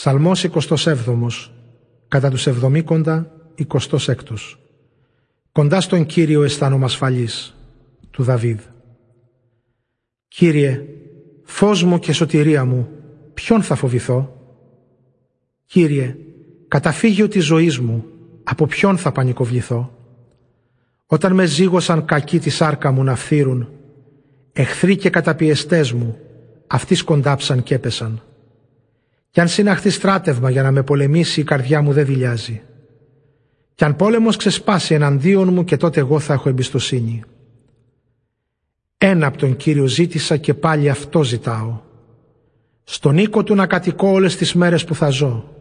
Ψαλμός 27 κατά τους εβδομήκοντα 26 Κοντά στον Κύριο αισθάνομαι ασφαλής του Δαβίδ. Κύριε, φως μου και σωτηρία μου, ποιον θα φοβηθώ; Κύριε, καταφύγιο της ζωής μου, από ποιον θα πανικοβληθώ; Όταν με ζήγωσαν κακοί της σάρκα μου να φθύρουν, εχθροί και καταπιεστές μου, αυτοί σκοντάψαν και έπεσαν. Κι αν συναχθεί στράτευμα για να με πολεμήσει η καρδιά μου δεν δηλιάζει. Κι αν πόλεμος ξεσπάσει εναντίον μου και τότε εγώ θα έχω εμπιστοσύνη. Ένα από τον Κύριο ζήτησα και πάλι αυτό ζητάω. Στον οίκο του να κατοικώ όλες τις μέρες που θα ζω.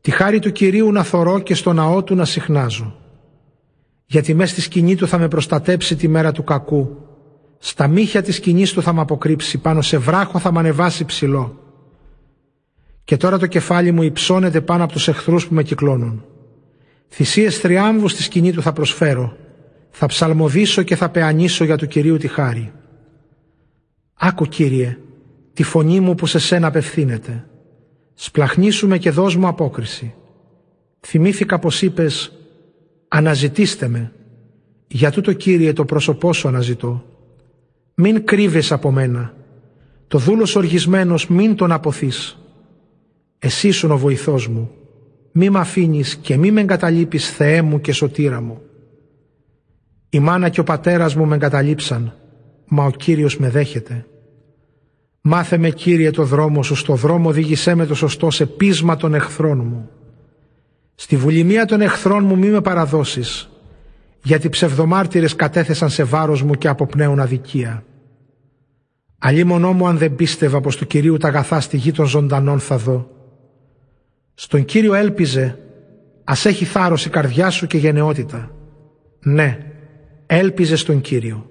Τη χάρη του Κυρίου να θωρώ και στο ναό του να συχνάζω. Γιατί μες στη σκηνή του θα με προστατέψει τη μέρα του κακού. Στα μύχια της σκηνής του θα με αποκρύψει, πάνω σε βράχο θα με ανεβάσει ψηλό. Και τώρα το κεφάλι μου υψώνεται πάνω από τους εχθρούς που με κυκλώνουν. Θυσίες θριάμβους στη σκηνή του θα προσφέρω. Θα ψαλμοδίσω και θα πεανίσω για του Κυρίου τη χάρη. Άκου Κύριε, τη φωνή μου που σε σένα απευθύνεται. Σπλαχνίσουμε και δώσ' μου απόκριση. Θυμήθηκα πως είπες «Αναζητήστε με». Για τούτο Κύριε το πρόσωπό σου αναζητώ. Μην κρύβεις από μένα. Το δούλος οργισμένος μην τον αποθείς. Εσύ σου ο βοηθός μου. Μη μ' αφήνεις και μη με εγκαταλείπεις Θεέ μου και σωτήρα μου. Η μάνα και ο πατέρας μου με εγκαταλείψαν, μα ο Κύριος με δέχεται. Μάθε με Κύριε το δρόμο σου, στο δρόμο οδήγησέ με το σωστό σε πείσμα των εχθρών μου. Στη βουλημία των εχθρών μου μη με παραδώσεις, γιατί ψευδομάρτυρες κατέθεσαν σε βάρος μου και αποπνέουν αδικία. μονό μου αν δεν πίστευα πως του Κυρίου τα αγαθά στη γη των ζωντανών θα δω. Στον Κύριο έλπιζε, ας έχει θάρρος η καρδιά σου και γενναιότητα. Ναι, έλπιζε στον Κύριο.